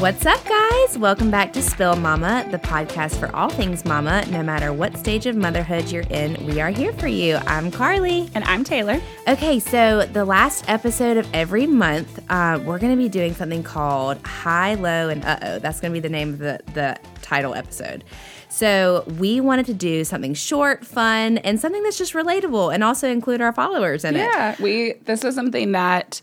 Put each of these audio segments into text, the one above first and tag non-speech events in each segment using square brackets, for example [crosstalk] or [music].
What's up, guys? Welcome back to Spill Mama, the podcast for all things mama. No matter what stage of motherhood you're in, we are here for you. I'm Carly. And I'm Taylor. Okay, so the last episode of every month, uh, we're going to be doing something called High, Low, and Uh Oh. That's going to be the name of the, the title episode. So we wanted to do something short, fun, and something that's just relatable and also include our followers in it. Yeah, we this was something that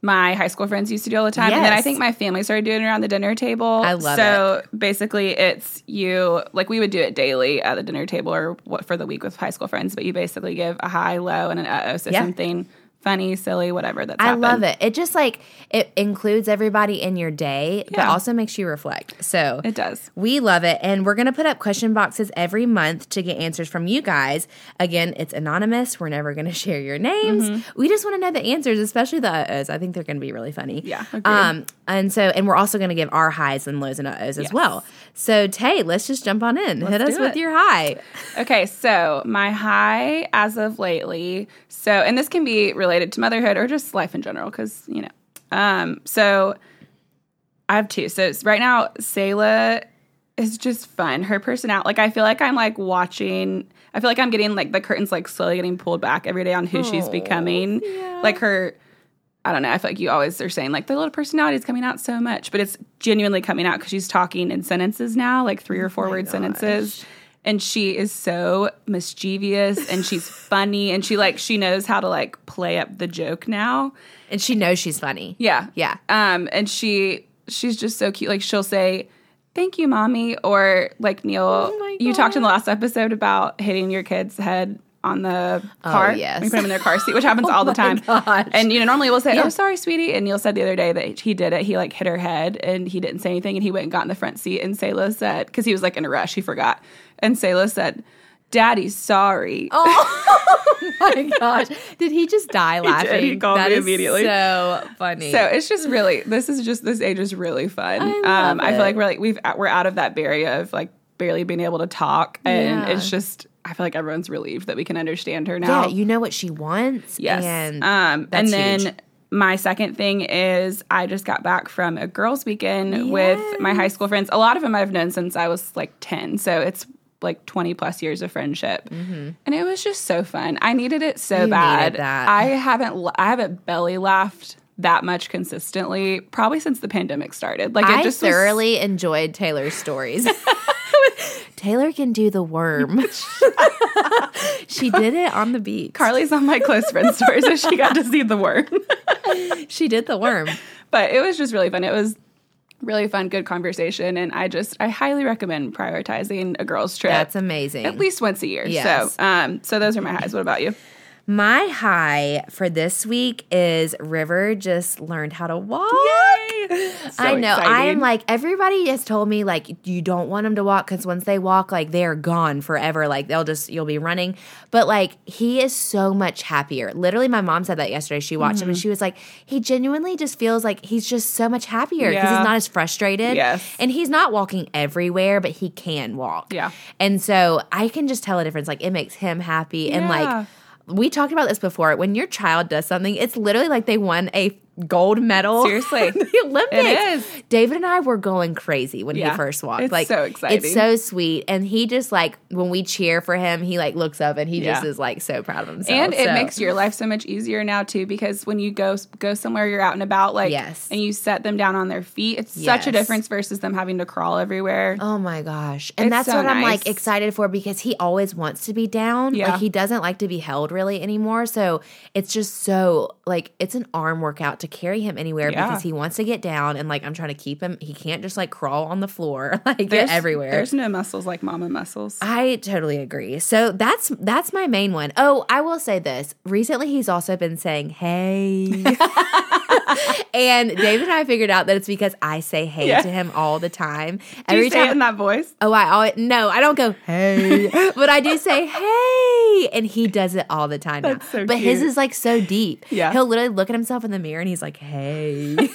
my high school friends used to do all the time, and then I think my family started doing it around the dinner table. I love so basically, it's you like we would do it daily at the dinner table or what for the week with high school friends, but you basically give a high, low, and an uh oh, so Yeah. something funny, silly, whatever. That's I happened. love it. It just like it includes everybody in your day, but also makes you reflect. So It does. We love it. And we're going to put up question boxes every month to get answers from you guys. Again, it's anonymous. We're never going [laughs] to share your names. Mm-hmm. We just want to know the answers, especially the uh-ohs. I think they're going to be really funny. Yeah, agreed. Um, and so, and we're also going to give our highs and lows and uh-ohs as well. So, Tay, let's just jump on in. Hit Let's us do with your high. Okay, so my high as of lately, so and this can be related to motherhood or just life in general, because you know. Um, so I have two. So right now, Sayla is just fun. Her personality, like I feel like I'm like watching. I feel like I'm getting like the curtains like slowly getting pulled back every day on who she's becoming. Like her. I don't know. I feel like you always are saying like the little personality is coming out so much, but it's genuinely coming out because she's talking in sentences now, like three or four word sentences. And she is so mischievous and she's [laughs] funny and she like she knows how to like play up the joke now. And she knows she's funny. Yeah. Yeah. Um, and she she's just so cute. Like she'll say, Thank you, mommy. Or like Neil, Oh you talked in the last episode about hitting your kid's head on the car. Oh, yes. You put them in their car seat, which happens [laughs] all the time. gosh. And you know, normally we'll say, Yeah. Oh, sorry, sweetie. And Neil said the other day that he did it. He like hit her head and he didn't say anything and he went and got in the front seat. And Sayla said, because he was like in a rush, he forgot. And Sayla said, Daddy's sorry. [laughs] Oh my gosh. Did he just die laughing? He called That me immediately. So funny. So it's just really this is just this age is really fun. I um, I feel like we're like we've we're out of that barrier of like barely being able to talk, and Yeah. it's just I feel like everyone's relieved that we can understand her now. yeah, you know what she wants. yes. And um, and then. huge. My second thing is I just got back from a girls' weekend with my high school friends. A lot of them I've known since I was like 10. So it's like 20 plus years of friendship. And it was just so fun. I needed it so Mm-hmm. You bad. I haven't i haven't belly laughed that much consistently probably since the pandemic started. Like it I just was- thoroughly enjoyed Taylor's stories. [laughs] Taylor can do the worm. [laughs] she did it on the beach. Carly's on my close friend story, so she got to see the worm. she did the worm. but it was just really fun. It was really fun, good conversation, and I just I highly recommend prioritizing a girls trip That's amazing. at least once a year. Yes. So, um, so those are my highs. What about you? My high for this week is River just learned how to walk. [laughs] So I know. I am like everybody has told me like you don't want them to walk because once they walk, like they are gone forever. Like they'll just you'll be running. But like he is so much happier. Literally, my mom said that yesterday. She watched Mm-hmm. him and she was like, he genuinely just feels like he's just so much happier because Yeah. he's not as frustrated. Yes. and he's not walking everywhere, but he can walk. Yeah. and so I can just tell a difference. Like it makes him happy and like. We talked about this before. When your child does something, it's literally like they won a gold medal. [laughs] Seriously. the Olympics. It is. David and I were going crazy when Yeah. he first walked. It's like so exciting. It's so sweet. And he just like when we cheer for him, he like looks up and he just is like so proud of himself. and it So- makes your life so much easier now too because when you go go somewhere you're out and about like Yes. and you set them down on their feet it's such a difference versus them having to crawl everywhere Oh my gosh. And It's that's so what I'm like excited for because he always wants to be down. Yeah. Like he doesn't like to be held really anymore. So it's just so like it's an arm workout to carry him anywhere Yeah. because he wants to get down and like I'm trying to keep him. He can't just like crawl on the floor, [laughs] like there's everywhere. there's no muscles like mama muscles I totally agree. So that's that's my main one. Oh, I will say this. Recently he's also been saying hey. [laughs] and David and I figured out that it's because I say hey Yeah. to him all the time. say it in that voice Oh, I always no, I don't go hey, [laughs] but I do say hey, and he does it all the time now. So but his is like so deep. Yeah. he'll literally look at himself in the mirror and he's like hey. [laughs]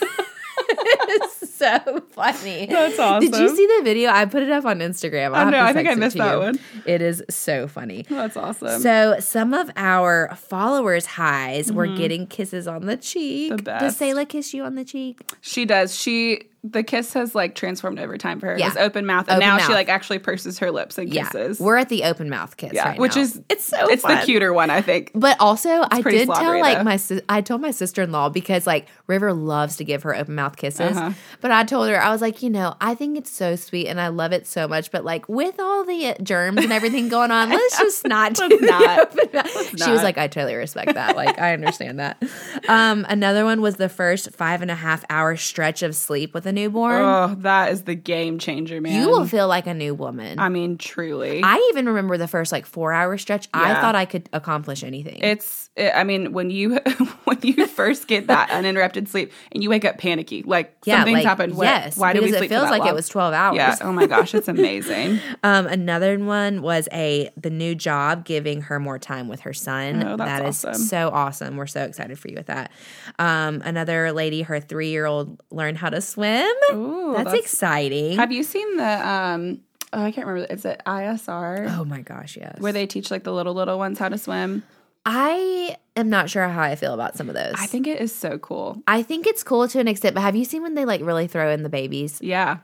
so [laughs] funny. That's awesome. Did you see the video? I put it up on Instagram. I'll Oh, no, I think I missed that you. one. It is so funny. that's awesome So some of our followers' highs were getting kisses on the cheek. Mm-hmm. The Does best. Sayla kiss you on the cheek? She does. She the kiss has like transformed over time for her. Yeah. It's open mouth, and Open now she like actually purses her lips and Yeah, kisses. we're at the open mouth kiss, yeah, right which now. is it's so it's fun. the cuter one, I think. But also, I pretty did tell like though. my I told my sister in law because like River loves to give her open mouth kisses. Uh-huh. But I told her I was like, you know, I think it's so sweet and I love it so much. But like with all the uh, germs and everything going on, [laughs] let's just not do the not. mouth. [laughs] She was like, I totally respect that. Like I understand that. Um, another one was the first five and a half hour stretch of sleep with a newborn. Oh, that is the game changer, man. you will feel like a new woman. I mean, truly. I even remember the first like four hour stretch. I thought I could accomplish anything. it's it, I mean, when you [laughs] when you first get that [laughs] uninterrupted sleep and you wake up panicky, like something's like, happened. What, Yes, why did we sleep it feels like it was twelve hours. Yeah. Oh my gosh, it's [laughs] amazing. Um, another one was a the new job giving her more time with her son. Oh, That is awesome. so awesome. We're so excited for you with that. Um, another lady, her three year old learned how to swim. Ooh, that's, exciting. Have you seen the um? Oh, I can't remember. Is it ISR oh my gosh, yes. where they teach like the little little ones how to swim? I am not sure how I feel about some of those. I think it is so cool. I think it's cool to an extent, but have you seen when they like really throw in the babies? Yeah.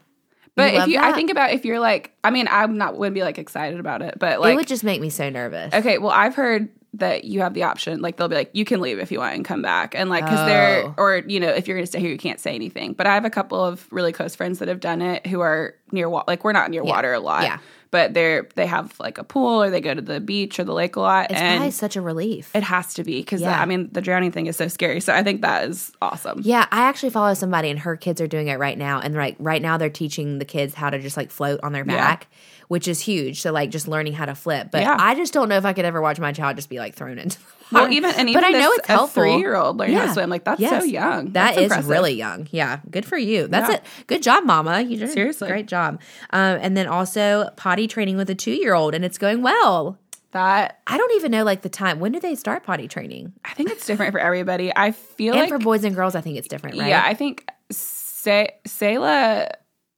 But love if you, I think about if you're like, I mean, I'm not wouldn't be like excited about it, but it would just make me so nervous. okay, well, I've heard that you have the option, like they'll be like, you can leave if you want and come back, and like, because they're, Oh. or you know, if you're gonna stay here, you can't say anything. But I have a couple of really close friends that have done it who are near, wa- like we're not near water a lot, Yeah. but they're they have like a pool or they go to the beach or the lake a lot, It's and probably such a relief. it has to be because Yeah. I mean, the drowning thing is so scary. So I think that is awesome. Yeah, I actually follow somebody and her kids are doing it right now. And like right now they're teaching the kids how to just like float on their Yeah. Which is huge. So like just learning how to flip. But Yeah. I just don't know if I could ever watch my child just be like thrown into the Well, even and but I know it's helpful. Three year old learning how to swim, like that's Yes. so young. That That's is impressive. really young. Yeah, good for you. That's Yeah. it. Good job, Mama. You did Seriously. a great job. Um, and then also potty training with a two year old, and it's going well. that. I don't even know like the time. When do they start potty training? I think it's different for everybody. I feel And like for boys and girls, I think it's different, right? yeah, I think Say Sayla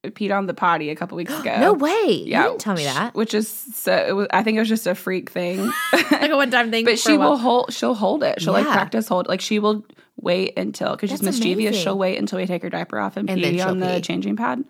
peed on the potty a couple weeks [gasps] ago. no way. Yeah, you didn't tell me that. Which is so. It was, I think it was just a freak thing. [laughs] like a one time thing. but she will hold. She'll hold it. She'll like practice hold. Like she will wait until because she's mischievous. amazing. She'll wait until we take her diaper off and, And pee on the pee. changing pad,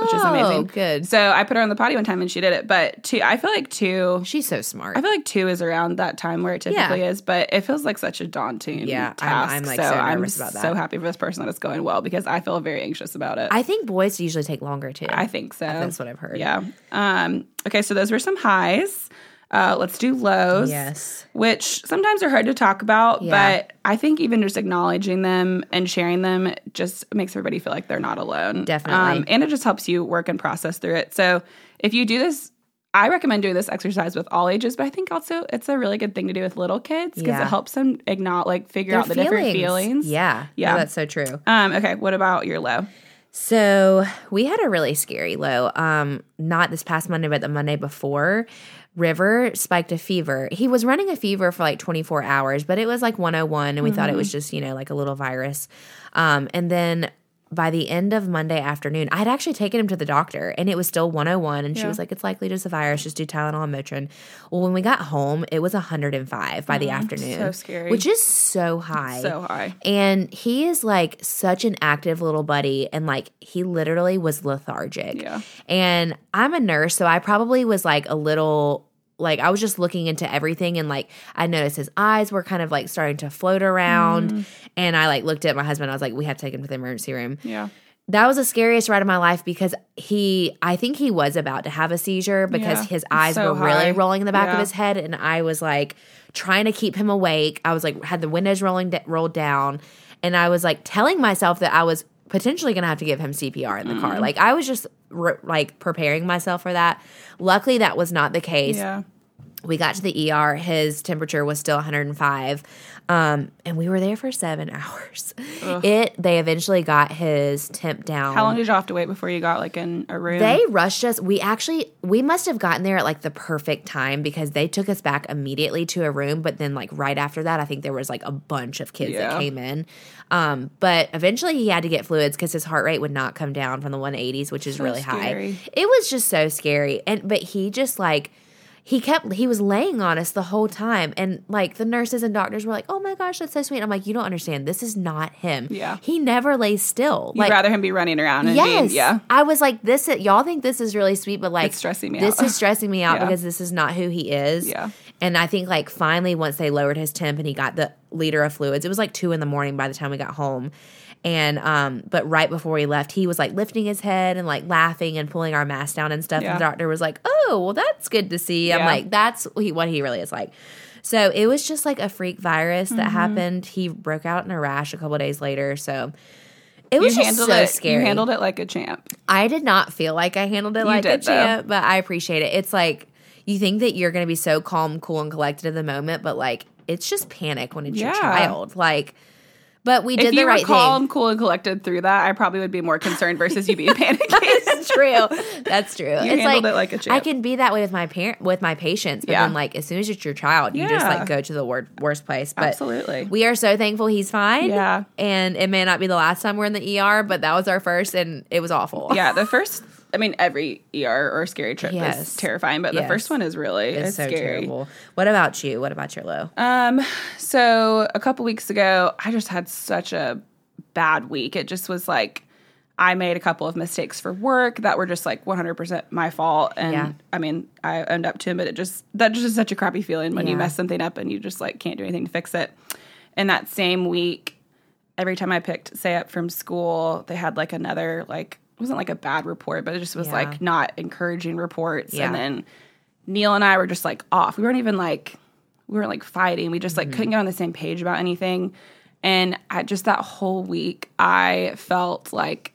which is Oh, amazing. good. So I put her on the potty one time and she did it. But two, I feel like two. She's so smart. I feel like two is around that time where it typically is, but it feels like such a daunting Yeah, I'm- task. I'm, like, so, so I'm about that. so happy for this person that it's going well because I feel very anxious about it. I think boys usually take longer too. I think so. That's what I've heard. Yeah. Um, okay, so those were some highs. Uh, let's do lows. Yes. Which sometimes are hard to talk about, Yeah. but I think even just acknowledging them and sharing them just makes everybody feel like they're not alone. Definitely. Um, and it just helps you work and process through it. So if you do this, I recommend doing this exercise with all ages, but I think also it's a really good thing to do with little kids because Yeah. it helps them acknowledge, like figure Their out the different feelings. Yeah. Yeah. No, that's so true. Um, okay, what about your low? So we had a really scary low. Um, not this past Monday, but the Monday before. River spiked a fever. He was running a fever for like 24 hours, but it was like 101, and we thought it was just, you know, like a little virus. Um, and then by the end of Monday afternoon, I had actually taken him to the doctor and it was still 101. And she was like, it's likely just a virus, just do Tylenol and Motrin. Well, when we got home, it was 105 by the mm, afternoon. so scary. Which is so high. So high. And he is like such an active little buddy. And like he literally was lethargic. Yeah. And I'm a nurse, so I probably was like a little like I was just looking into everything and like I noticed his eyes were kind of like starting to float around. Mm. And I like looked at my husband, I was like, we have to take him to the emergency room. Yeah. that was the scariest ride of my life because he i think he was about to have a seizure because Yeah, his eyes so were really rolling in the back of his head. And i was like trying to keep him awake. I was like had the windows rolling rolled down. And i was like telling myself that i was potentially gonna have to give him cpr in the Mm. car like i was just re- like preparing myself for that luckily that was not the case Yeah. We got to the ER. His temperature was still 105, um, and we were there for seven [laughs] hours. It. They eventually got his temp down. How long did you have to wait before you got like in a room? They rushed us. We actually we must have gotten there at like the perfect time because they took us back immediately to a room. But then like right after that, I think there was like a bunch of kids Yeah. that came in. Um, but eventually he had to get fluids because his heart rate would not come down from the 180s, which is So really scary. high. It was just so scary. And but he just like he kept he was laying on us the whole time and like the nurses and doctors were like oh my gosh that's so sweet i'm like you don't understand this is not him Yeah. he never lays still You'd like rather him be running around and yes being, yeah. i was like this is, y'all think this is really sweet but like It's stressing me this out. is stressing me out Yeah. because this is not who he is Yeah. and i think like finally once they lowered his temp and he got the liter of fluids it was like two in the morning by the time we got home and um but right before we left he was like lifting his head and like laughing and pulling our mask down and stuff Yeah. and the doctor was like oh well that's good to see i'm like that's what he really is like so it was just like a freak virus Mm-hmm. that happened he broke out in a rash a couple of days later so it You was just handled so it. scary You handled it like a champ. I did not feel like I handled it like a did, though. champ, but I appreciate it. It's like you think that you're going to be so calm, cool, and collected in the moment, but like it's just panic when it's your Yeah. child. Like, but we did if the you right were calm, cool, and collected through that, I probably would be more concerned versus you being [laughs] panicky. [laughs] That's true. That's true. it's handled like, it like a champ. I can be that way with my parent, with my patients, but Yeah. then like as soon as it's your child, you just like go to the wor- worst place. But Absolutely. we are so thankful he's fine. Yeah. and it may not be the last time we're in the ER, but that was our first, and it was awful. yeah, the first. I mean, every ER or scary trip Yes. is terrifying, but the first one is really It's, it's, so scary. terrible. What about you? What about your low? Um, so a couple weeks ago, I just had such a bad week. It just was like I made a couple of mistakes for work that were just like 100% my fault. And Yeah. I mean, I owned up to them, but it just, that just is such a crappy feeling when you mess something up and you just like can't do anything to fix it. And that same week, every time I picked Say up from school, they had like another, like, wasn't like a bad report, but it just was Yeah. like not encouraging reports. Yeah. And then Neil and I were just like off. We weren't even like, we weren't like fighting. We just like couldn't get on the same page about anything. And I just that whole week, I felt like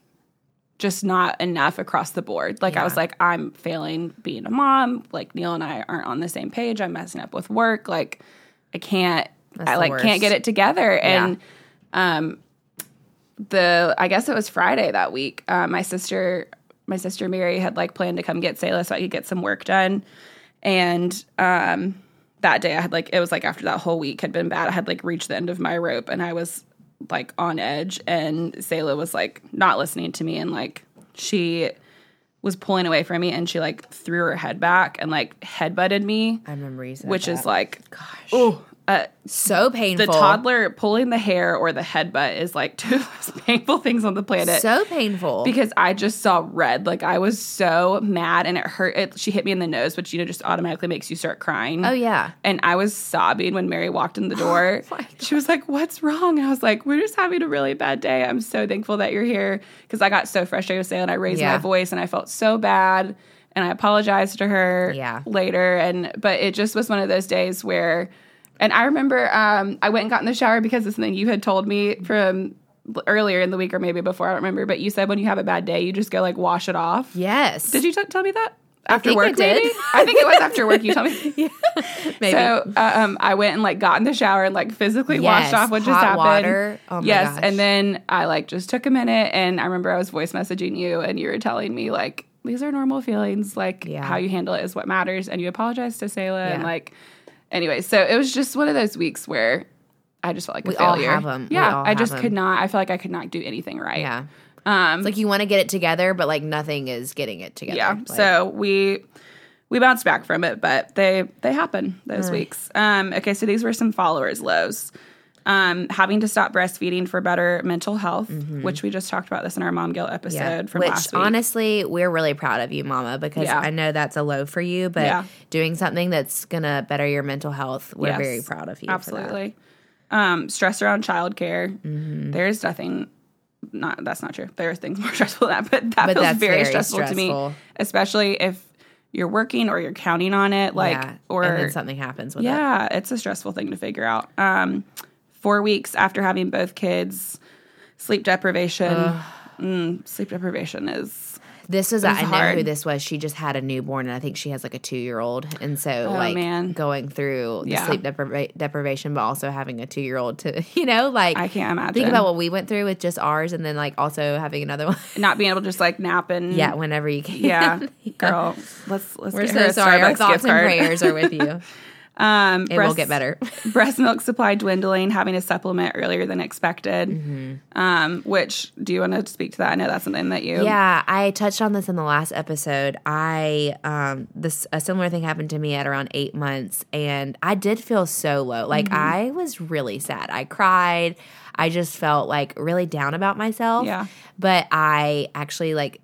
just not enough across the board. Like I was like, I'm failing being a mom. Like Neil and I aren't on the same page. I'm messing up with work. Like I can't, That's I like can't get it together. Yeah. And um, the I guess it was Friday that week. Uh, my sister, my sister Mary had like planned to come get Sayla so I could get some work done. And um, that day I had like it was like after that whole week had been bad. I had like reached the end of my rope and I was like on edge. And Sayla was like not listening to me and like she was pulling away from me and she like threw her head back and like headbutted me, I remember said which is like gosh, oh. Uh, so painful. the toddler pulling the hair or the headbutt is like [laughs] two of the most painful things on the planet. so painful. because I just saw red. Like I was so mad and it hurt. It, she hit me in the nose, which you know just automatically makes you start crying. oh yeah, And I was sobbing when Mary walked in the [laughs] door. my she was like, "What's wrong?" I was like, "We're just having a really bad day. I'm so thankful that you're here." Because I got so frustrated with Sayla, and I raised Yeah. my voice and I felt so bad. And I apologized to her Yeah. later. And but it just was one of those days where, and I remember um, I went and got in the shower because of something you had told me from earlier in the week or maybe before I don't remember. But you said when you have a bad day, you just go like wash it off. yes. Did you t- tell me that? After I work, did. maybe? I think it was after work. You told me. [laughs] yeah, Maybe. So uh, um, I went and like got in the shower and like physically Yes, washed off what just happened. water. Oh my yes, gosh. and then I like just took a minute and I remember I was voice messaging you and you were telling me like these are normal feelings. Like Yeah. how you handle it is what matters. And you apologized to Sayla and like anyway. So it was just one of those weeks where I just felt like We a all failure. have 'em. We Yeah, all I have just could not. I feel like I could not do anything right. yeah. Um, It's like you want to get it together, but like nothing is getting it together. yeah. Like, so we we bounced back from it, but they they happen those weeks. Um, okay, so these were some followers lows. Um, having to stop breastfeeding for better mental health, which we just talked about this in our mom guilt episode Mm-hmm. yeah. from Which last week. honestly, we're really proud of you, Mama, because Yeah. I know that's a low for you, but Yeah. doing something that's gonna better your mental health, we're Yes, very proud of you. Absolutely. Um, stress around childcare. Mm-hmm. There's nothing. Not that's not true. There are things [laughs] more stressful than that, but that But feels very, very stressful, to me, especially if you're working or you're counting on it. Like yeah. or and then something happens with it. Yeah, it's a stressful thing to figure out. Um, four weeks after having both kids, sleep deprivation. Mm, sleep deprivation is This was, I know who this was. She just had a newborn, and I think she has like a two year old, and so Oh, like man. going through the Yeah. sleep depriva- deprivation, but also having a two year old to [laughs] you know like I can't imagine. think about what we went through with just ours, and then like also having another one. [laughs] not being able to just like nap and yeah, whenever you can. yeah, [laughs] girl. Let's let's We're so sorry. Our thoughts and prayers are with you. Um, It will get better. [laughs] breast milk supply dwindling, having a supplement earlier than expected. Mm-hmm. Um, which do you want to speak to that? I know that's something that you. Yeah, I touched on this in the last episode. I um this a similar thing happened to me at around 8 months and I did feel so low. Like Mm-hmm. I was really sad. I cried. I just felt like really down about myself. Yeah. But I actually like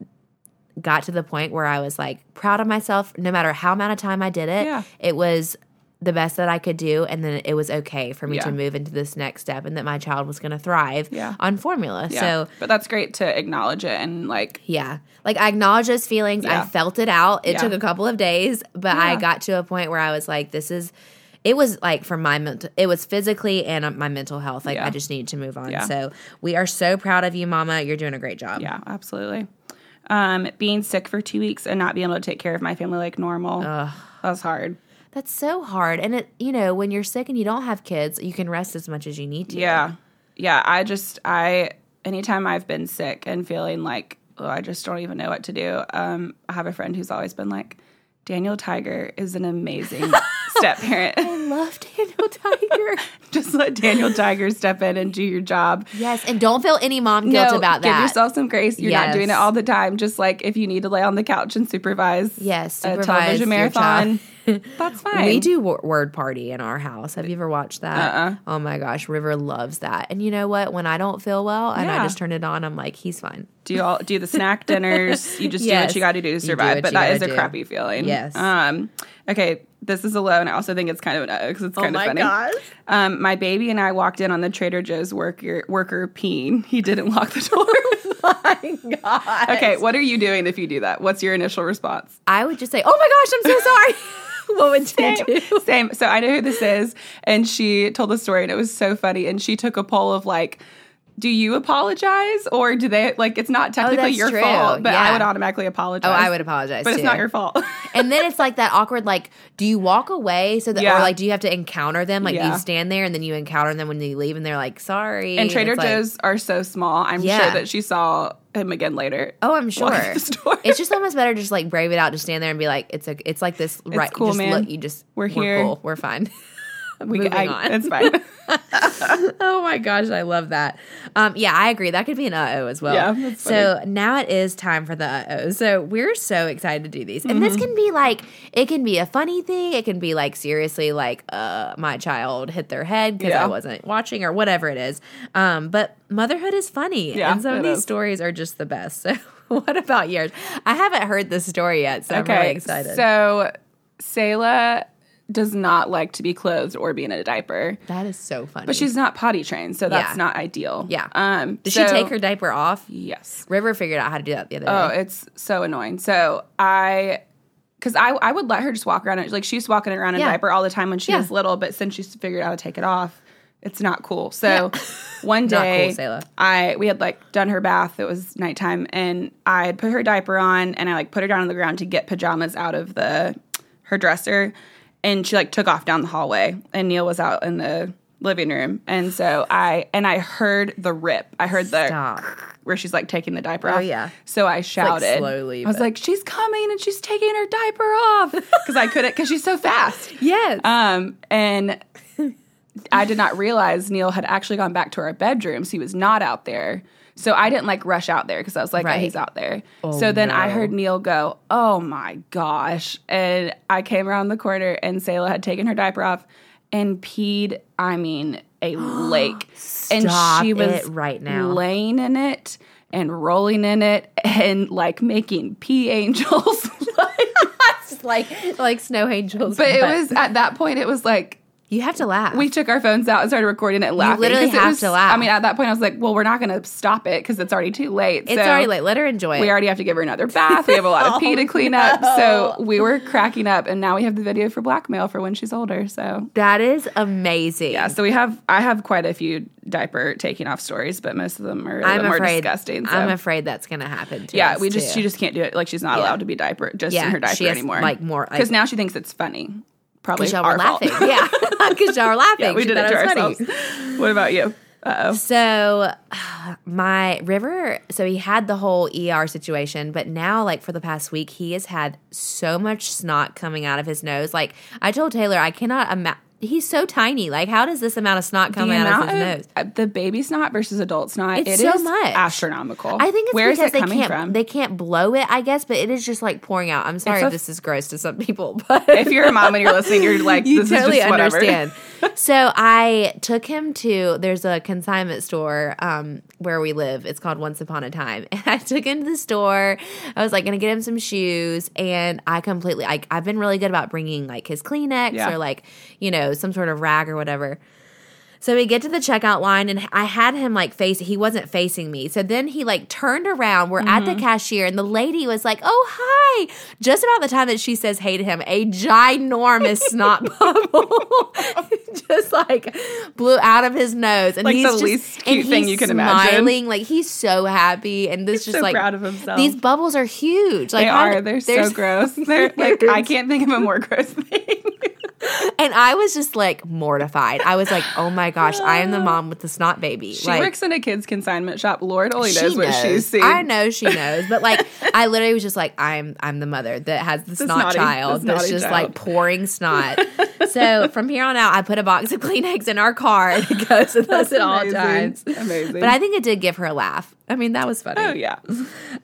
got to the point where I was like proud of myself no matter how amount of time I did it. Yeah. It was the best that I could do and then it was okay for me Yeah. to move into this next step and that my child was going to thrive Yeah. on formula. Yeah. So but that's great to acknowledge it and like yeah. Like I acknowledge those feelings. I felt it out. It took a couple of days, but I got to a point where I was like, this is, it was like for my mental, it was physically and my mental health. Like. I just needed to move on. So we are so proud of you, mama. You're doing a great job. Yeah, absolutely. Um, being sick for two weeks and not being able to take care of my family like normal. That was hard. That's so hard. And it, you know, when you're sick and you don't have kids, you can rest as much as you need to. Yeah. Yeah. I just, I, anytime I've been sick and feeling like, oh, I just don't even know what to do, um, I have a friend who's always been like, Daniel Tiger is an amazing [laughs] step parent. I love Daniel Tiger. [laughs] just let Daniel Tiger step in and do your job. yes. And don't feel any mom guilt about that. Give yourself some grace. You're not doing it all the time. Just like if you need to lay on the couch and supervise, Yes, a supervise television your marathon. [laughs] That's [laughs] fine. We do wor- word party in our house. Have you ever watched that? Uh-uh. Oh my gosh, River loves that. And you know what? When I don't feel well and Yeah. I just turn it on, I'm like, he's fine. do you all do the snack [laughs] dinners. You just do what you got to do to survive. what But that is gotta a do. crappy feeling. Yes. Um. Okay. This is a low, and I also think it's kind of an because it's kind of funny. Um, my baby and I walked in on the Trader Joe's worker worker peeing. He didn't lock the door. [laughs] my God. okay, what are you doing if you do that? What's your initial response? I would just say, oh my gosh, I'm so sorry. [laughs] what would you do? Same. So I know who this is, and she told the story, and it was so funny. And she took a poll of like, do you apologize, or do they like? It's not oh, technically Oh, your true. fault, but I would automatically apologize. Oh, I would apologize. but it's not your fault. [laughs] And then it's like that awkward, like, do you walk away so that, Yeah. or like, do you have to encounter them? Like, do Yeah. you stand there and then you encounter them when they leave and they're like, sorry. and Trader like, Joe's are so small. I'm Yeah. sure that she saw him again later. Oh, I'm sure. [laughs] It's just almost better to just like brave it out, just stand there and be like, it's a, it's like this, right? cool, just man. Look, you just, We're here. cool, we're fine. [laughs] we moving I, on. It's fine. [laughs] oh my gosh, I love that. Um, yeah, I agree. That could be an uh oh as well. Yeah, that's so now it is time for the uh oh. So we're so excited to do these, and Mm-hmm. this can be like it can be a funny thing. It can be like seriously like uh my child hit their head because Yeah. I wasn't watching or whatever it is. Um, but motherhood is funny, Yeah, and some of these is. stories are just the best. So [laughs] what about yours? I haven't heard this story yet, so I'm really excited. So Sayla does not like to be clothed or be in a diaper. that is so funny. But she's not potty trained, so that's Yeah. not ideal. yeah. Um Did so- she take her diaper off? Yes. River figured out how to do that the other day. Oh, it's so annoying. So I because I, I would let her just walk around. Like she was walking around in a Yeah. diaper all the time when she Yeah. was little, but since she's figured out how to take it off, it's not cool. So [laughs] one Not cool, day, I we had like done her bath. It was nighttime, and I had put her diaper on, and I like put her down on the ground to get pajamas out of the her dresser, and she like took off down the hallway, and Neil was out in the living room, and so I and I heard the rip. I heard the Stop. where she's like taking the diaper Oh, off. yeah. So I shouted slowly, I was but- like, "She's coming and she's taking her diaper off," [laughs] because I couldn't because she's so fast. Yes. Um, and I did not realize Neil had actually gone back to our bedrooms. He was not out there. So I didn't like rush out there because I was like, oh, he's out there. Oh, so then I heard Neil go, oh my gosh. And I came around the corner and Sayla had taken her diaper off and peed, I mean, a [gasps] lake. and she was right now. laying in it and rolling in it and like making pee angels. [laughs] [laughs] like, like like snow angels. but it was at that point, it was like, you have to laugh. we took our phones out and started recording it laughing. literally 'cause it have was- to laugh. I mean, at that point, I was like, well, we're not going to stop it because it's already too late. it's So already late. Let her enjoy it. We already have to give her another bath. We have a lot of [laughs] pee to oh, clean up. So we were cracking up. And now we have the video for blackmail for when she's older. So that is amazing. yeah, so we have, I have quite a few diaper taking off stories, but most of them are I'm little more afraid. disgusting. So. I'm afraid that's going to happen. To yeah, we just too. she just can't do it. Like she's not Yeah. allowed to be diaper just Yeah, in her diaper anymore. like, more, because now she thinks it's funny. Probably because y'all were fault. laughing. [laughs] Yeah, [laughs] because y'all were laughing. yeah, we She did it to was funny. ourselves. What about you? Uh-oh. So [sighs] my River, so he had the whole ER situation, but now like for the past week, he has had so much snot coming out of his nose. Like I told Taylor, I cannot imagine. He's so tiny. Like, how does this amount of snot come the out of his of, nose? uh, the baby snot versus adult snot, It's it so is much. astronomical. I think it's Where is because it they coming can't from? they can't blow it, I guess, but it is just like pouring out. I'm sorry a- if this is gross to some people, [laughs] but if you're a mom and you're listening, you're like, you this totally is just whatever. understand. [laughs] so I took him to there's a consignment store um, where we live. It's called Once Upon a Time, and [laughs] I took him to the store. I was like gonna get him some shoes, and I completely like I've been really good about bringing like his Kleenex Yeah. or like you know some sort of rag or whatever. So we get to the checkout line and I had him like face he wasn't facing me. So then he like turned around. We're at the mm-hmm. cashier and the lady was like, "Oh, hi." Just about the time that she says hey to him, a ginormous [laughs] snot bubble [laughs] just like blew out of his nose and Like he's the just, least cute and thing he's you can imagine. smiling like he's so happy and this He's just so like proud of himself. These bubbles are huge. Like They how- are. They're so gross. [laughs] They're like I can't think of a more gross thing. And I was just like mortified. I was like, "Oh my gosh, I am the mom with the snot baby." She like, works in a kids consignment shop. Lord only knows what she's seen. I know she knows, but like I literally was just like, I'm I'm the mother that has the, snot snotty- child the that's just child. like pouring snot. [laughs] so from here on out, I put a box of Kleenex in our car and it goes with us at all times. Amazing. But I think it did give her a laugh. I mean, that was funny. oh yeah.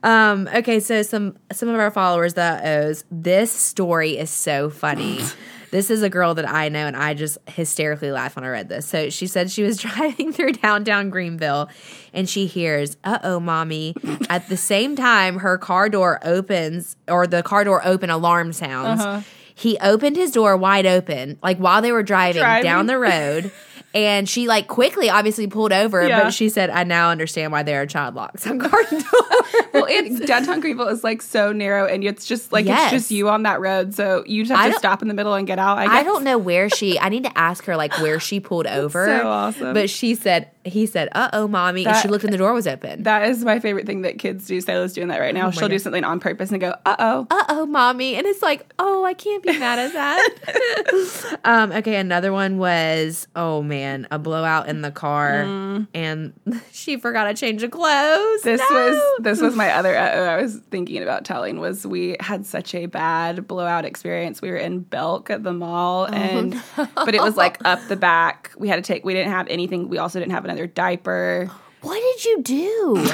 Um, okay, so some some of our followers that owes this story is so funny. [laughs] this is a girl that I know, and I just hysterically laugh when I read this. So she said she was [laughs] driving through downtown Greenville, and she hears "Uh oh, mommy." At the same time, her car door opens, or the car door open alarm sounds. Uh-huh. He opened his door wide open, like while they were driving, Driving. down the road. [laughs] And she like quickly, obviously pulled over, Yeah. but she said, "I now understand why there are child locks [laughs] on doors." [laughs] Well, it's downtown Greenville is like so narrow, and it's just like Yes. it's just you on that road, so you just have to stop in the middle and get out. I, guess. I don't know where she. I need to ask her like where she pulled over. so awesome. But she said he said, "Uh oh, mommy," and she looked and the door was open. That is my favorite thing that kids do. Sayla's doing that right now. She'll do something on purpose and go, "Uh oh." uh oh, mommy, and it's like, oh, I can't be mad at that. [laughs] um, okay, another one was, oh man, a blowout in the car, and [laughs] she forgot to change of clothes. This No! was this was my [laughs] other. Uh, I was thinking about telling was we had such a bad blowout experience. We were in Belk at the mall, and but it was like up the back. We had to take. We didn't have anything. We also didn't have another diaper. What did you do?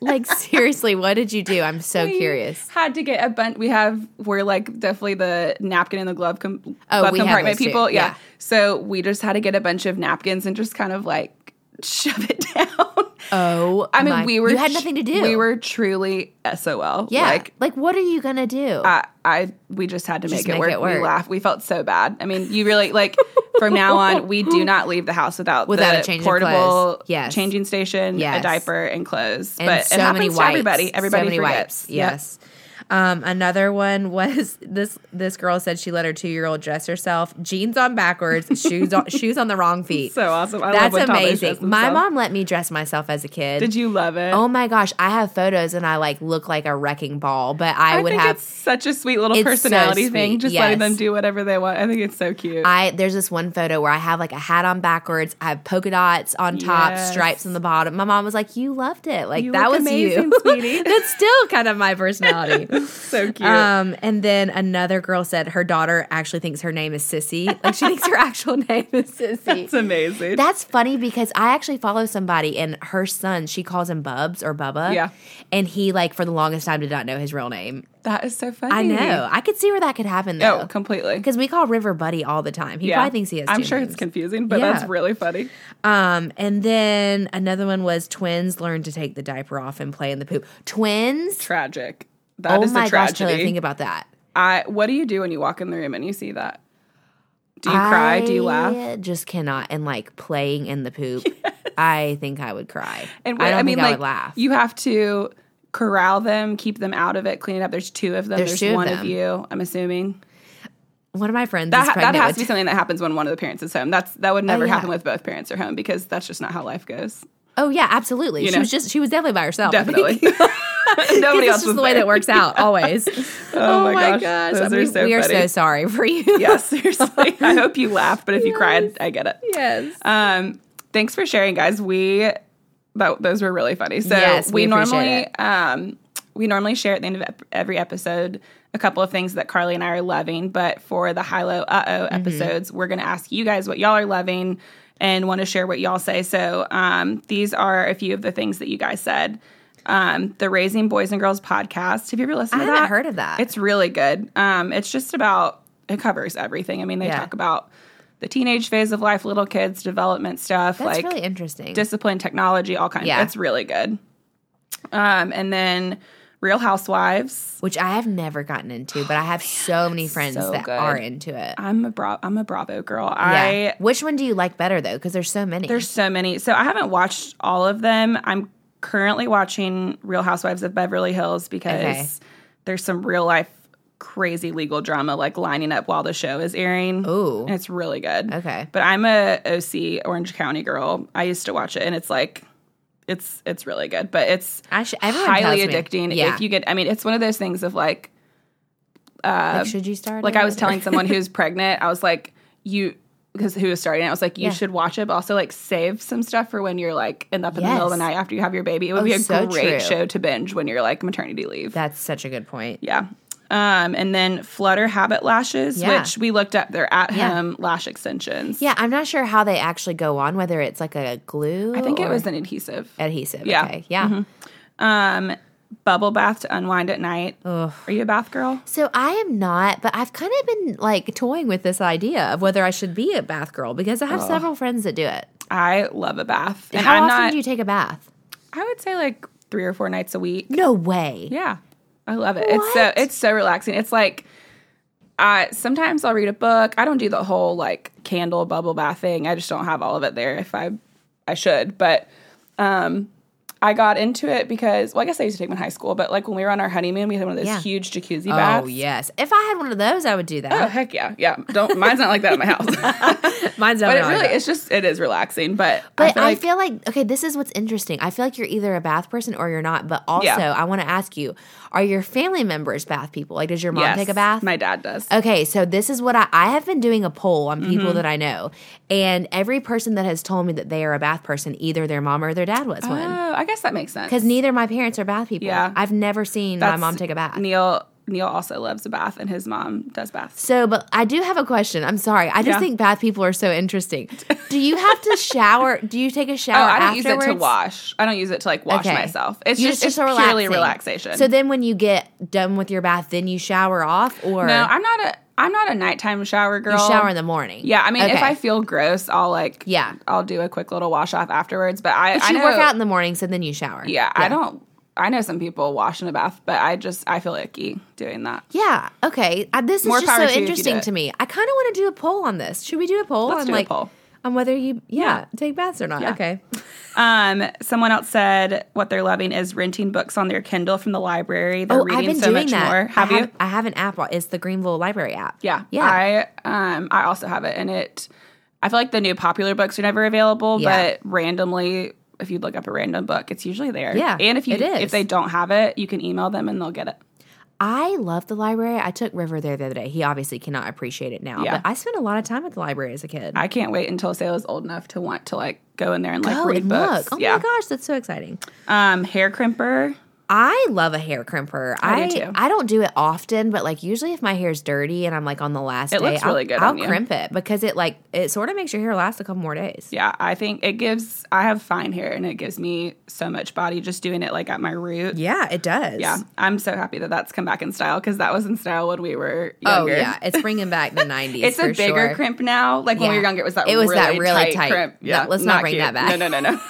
[laughs] like seriously, what did you do? I'm so We curious. Had to get a bunch. We have we're like definitely the napkin and the glove, com- Oh, glove compartment people. Yeah. Yeah. So we just had to get a bunch of napkins and just kind of like shove it [laughs] down. Oh, I mean, my- we were You had nothing to do. We were truly SOL. yeah. Like Like, what are you gonna do? I, I we just had to Just make, it, make work. it work. We laughed. We felt so bad. I mean, you really like from now on, we do [laughs] not leave the house without Without the a change of portable. Yes. changing station, Yes. a diaper, and clothes. and but so it happens many to everybody. Everybody so many forgets. wipes. Yep. Yes. Um, another one was [laughs] this. This girl said she let her two year old dress herself, jeans on backwards, [laughs] shoes on, shoes on the wrong feet. So awesome. I That's amazing. My mom let me dress myself as a kid. Did you love it? Oh my gosh, I have photos and I like look like a wrecking ball, but I, I would think have it's such a sweet little It's so personality thing. sweet, Just letting them do whatever they want. I think it's so cute. I there's this one photo where I have like a hat on backwards, I have polka dots on top, Yes. stripes on the bottom. My mom was like, "You loved it, like You that was amazing, you, sweetie." [laughs] That's still kind of my personality. [laughs] so cute. Um, and then another girl said her daughter actually thinks her name is Sissy. Like she thinks her [laughs] actual name is Sissy. That's amazing. That's funny because I actually follow somebody and her son, she calls him Bubs or Bubba. Yeah. And he like for the longest time did not know his real name. that is so funny. I know. I could see where that could happen though. Oh, completely. Because we call River Buddy all the time. He probably thinks he has I'm sure names. it's confusing, but Yeah. that's really funny. Um, and then another one was twins learn to take the diaper off and play in the poop. Twins? Tragic. That oh is my gosh. Taylor, think about that. I what do you do when you walk in the room and you see that? Do you cry? Do you laugh? I just cannot. And like playing in the poop, [laughs] I think I would cry. And I what- don't I mean, I like would laugh. you have to corral them, keep them out of it, clean it up. There's two of them. There's There's, of one of, them. you. I'm assuming One of my friends that that has to be something that happens when one of the parents is home. That's that would oh, never Oh, yeah. happen with both parents are home because that's just not how life goes. Oh yeah, absolutely. You she know. was just she was definitely by herself. Definitely. [laughs] Nobody else just was the way that works out always. [laughs] Oh, my gosh, those I are so we are funny. so sorry for you. [laughs] yeah, seriously. I hope you laughed, but if you cried, I get it. Yes. Um, thanks for sharing, guys. We that, those were really funny. So Yes, we we, normally um we normally share at the end of every episode a couple of things that Carly and I are loving, but for the high low uh Mm-hmm. oh episodes, we're going to ask you guys what y'all are loving and want to share what y'all say. So um these are a few of the things that you guys said. Um, the Raising Boys and Girls podcast. Have you ever listened I to that? I haven't heard of that. It's really good. Um, it's just about it covers everything. I mean, they Yeah. talk about the teenage phase of life, little kids, development stuff, That's like really interesting. discipline, technology, all kinds. Yeah. It's really good. Um, and then Real Housewives. which I have never gotten into, but I have oh, so many friends so that good. are into it. I'm a bra- I'm a Bravo girl. Yeah. I Which one do you like better though? Because there's so many. there's so many. So I haven't watched all of them. I'm currently watching Real Housewives of Beverly Hills because Okay. there's some real life crazy legal drama like lining up while the show is airing. Ooh. And it's really good. Okay. But I'm a OC Orange County girl. I used to watch it and it's like it's it's really good. But it's everyone highly addicting Yeah. if you get I mean, it's one of those things of like uh, like, should you start? like? I was telling someone [laughs] who's pregnant, I was like, you because who was starting it, I was like, you Yeah. should watch it, but also like save some stuff for when you're like in up in the middle of the night after you have your baby. It would Oh, be a so great true. show to binge when you're like maternity leave. That's such a good point. yeah. Um, and then Flutter Habit Lashes, Yeah. which we looked up. They're at Yeah. home lash extensions. Yeah, I'm not sure how they actually go on. Whether it's like a glue. I think it was an adhesive. adhesive. Yeah. Okay. Yeah. Um, bubble bath to unwind at night. Ugh. Are you a bath girl? So I am not, but I've kind of been like toying with this idea of whether I should be a bath girl because I have several friends that do it. I love a bath. And How I'm often not, do you take a bath? I would say like three or four nights a week. No way. Yeah. I love it. It's so it's so relaxing. It's like I sometimes I'll read a book. I don't do the whole like candle bubble bath thing. I just don't have all of it there if I I should. But um I got into it because well, I guess I used to take them in high school, but like when we were on our honeymoon, we had one of those Yeah. huge jacuzzi baths. Oh yes. If I had one of those, I would do that. Oh heck yeah, yeah. Don't mine's not like that at my house. [laughs] Mine's but not it like really, it's just it is relaxing. But, But I feel like okay, this is what's interesting. I feel like you're either a bath person or you're not. But also, Yeah. I want to ask you: Are your family members bath people? Like, does your mom yes, take a bath? My dad does. Okay, so this is what I, I have been doing a poll on Mm-hmm. people that I know, and every person that has told me that they are a bath person, either their mom or their dad was one. Oh, I guess that makes sense. Because neither my parents are bath people. Yeah. I've never seen my mom take a bath. Neil Neil also loves a bath, and his mom does baths. So, but I do have a question. I'm sorry. I just Yeah. think bath people are so interesting. Do you have to shower? Do you take a shower? [laughs] Oh, shower? I don't use it to wash. I don't use it to like wash Okay. myself. It's You just, it's a purely relaxation. So then, when you get done with your bath, then you shower off, or no, I'm not a I'm not a nighttime shower girl. you shower in the morning. Yeah, I mean, if I feel gross, I'll like Yeah. I'll do a quick little wash off afterwards. But I But I you know, work out in the morning, so then you shower. Yeah, I don't. I know some people wash in a bath, but I just I feel icky doing that. Yeah. Okay. Uh, this is just so to you if you do interesting to me. I kind of want to do a poll on this. Should we do a poll Let's on do a poll. On whether you yeah, Yeah. take baths or not? Yeah. Okay. [laughs] Um, someone else said what they're loving is renting books on their Kindle from the library. They're Oh, reading I've been so doing much that. more. Have I you? Have, I have an app. It's the Greenville Library app. Yeah. Yeah. I um I also have it and it I feel like the new popular books are never available, Yeah. but randomly if you look up a random book, it's usually there. Yeah, And if you if they don't have it, you can email them and they'll get it. I love the library. I took River there the other day. He obviously cannot appreciate it now, Yeah. but I spent a lot of time at the library as a kid. I can't wait until Sayla's old enough to want to like go in there and like Go read and books. look. Oh yeah. my gosh, that's so exciting. Um hair crimper. I love a hair crimper. I I do too. I don't do it often, but like usually if my hair's dirty and I'm like on the last It day, looks I'll, really good I'll on you. crimp it because it like it sort of makes your hair last a couple more days. Yeah, I think it gives I have fine hair and it gives me so much body just doing it like at my root. Yeah, it does. Yeah, I'm so happy that that's come back in style because that was in style when we were oh, younger. Oh yeah, it's bringing back the [laughs] '90s. It's a bigger sure. crimp now. Like when we were younger, it was that It was really that really tight, tight. crimp. No, Yeah, let's not bring cute. that back. No, no, no, no.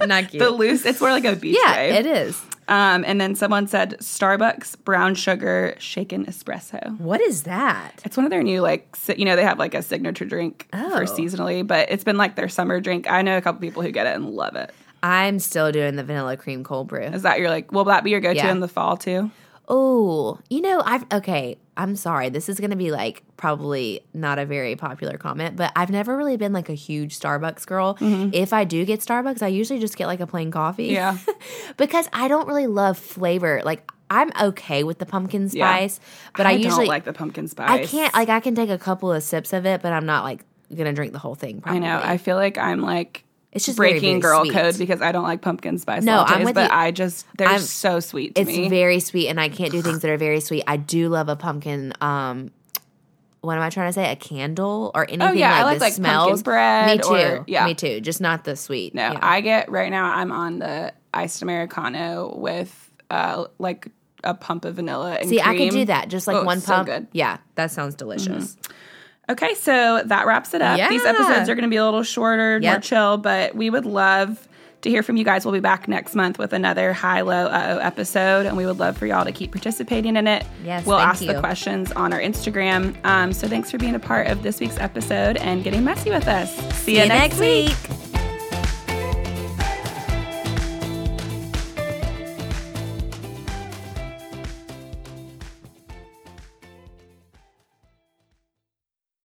[laughs] Not cute. the loose. It's more like a beach yeah, wave. it is. Um, and then someone said Starbucks brown sugar shaken espresso. What is that? It's one of their new like si- you know they have like a signature drink Oh. for seasonally, but it's been like their summer drink. I know a couple people who get it and love it. I'm still doing the vanilla cream cold brew. Is that your like? Will that be your go to Yeah. in the fall too? Oh, you know, I've okay. I'm sorry. This is going to be like probably not a very popular comment, but I've never really been like a huge Starbucks girl. If I do get Starbucks, I usually just get like a plain coffee. Mm-hmm. Yeah. [laughs] because I don't really love flavor. Like I'm okay with the pumpkin Yeah. spice, but I, I usually don't like the pumpkin spice. I can't like I can take a couple of sips of it, but I'm not like going to drink the whole thing Probably. I know. I feel like I'm like It's just breaking very girl sweet. code because I don't like pumpkin spice No, I'm with but you. I just they're I'm- so sweet to It's me. very sweet, and I can't do things [sighs] that are very sweet. I do love a pumpkin. Um, what am I trying to say? A candle or anything Oh, yeah, I like like, this like, pumpkin smells. bread Me too. or- yeah. Me too. Just not the sweet. no, Yeah. I get right now. I'm on the iced americano with uh like a pump of vanilla and See, I could do that. Just like Oh, one so pump. good. Mm-hmm. Yeah, that sounds delicious. Okay, so that wraps it up. These episodes are going to be a little shorter, more chill, but we would love to hear from you guys. We'll be back next month with another high low uh oh episode, and we would love for y'all to keep participating in it. Yes, we'll ask the questions on our Instagram. Um, so thanks for being a part of this week's episode and getting messy with us. See, See you next week.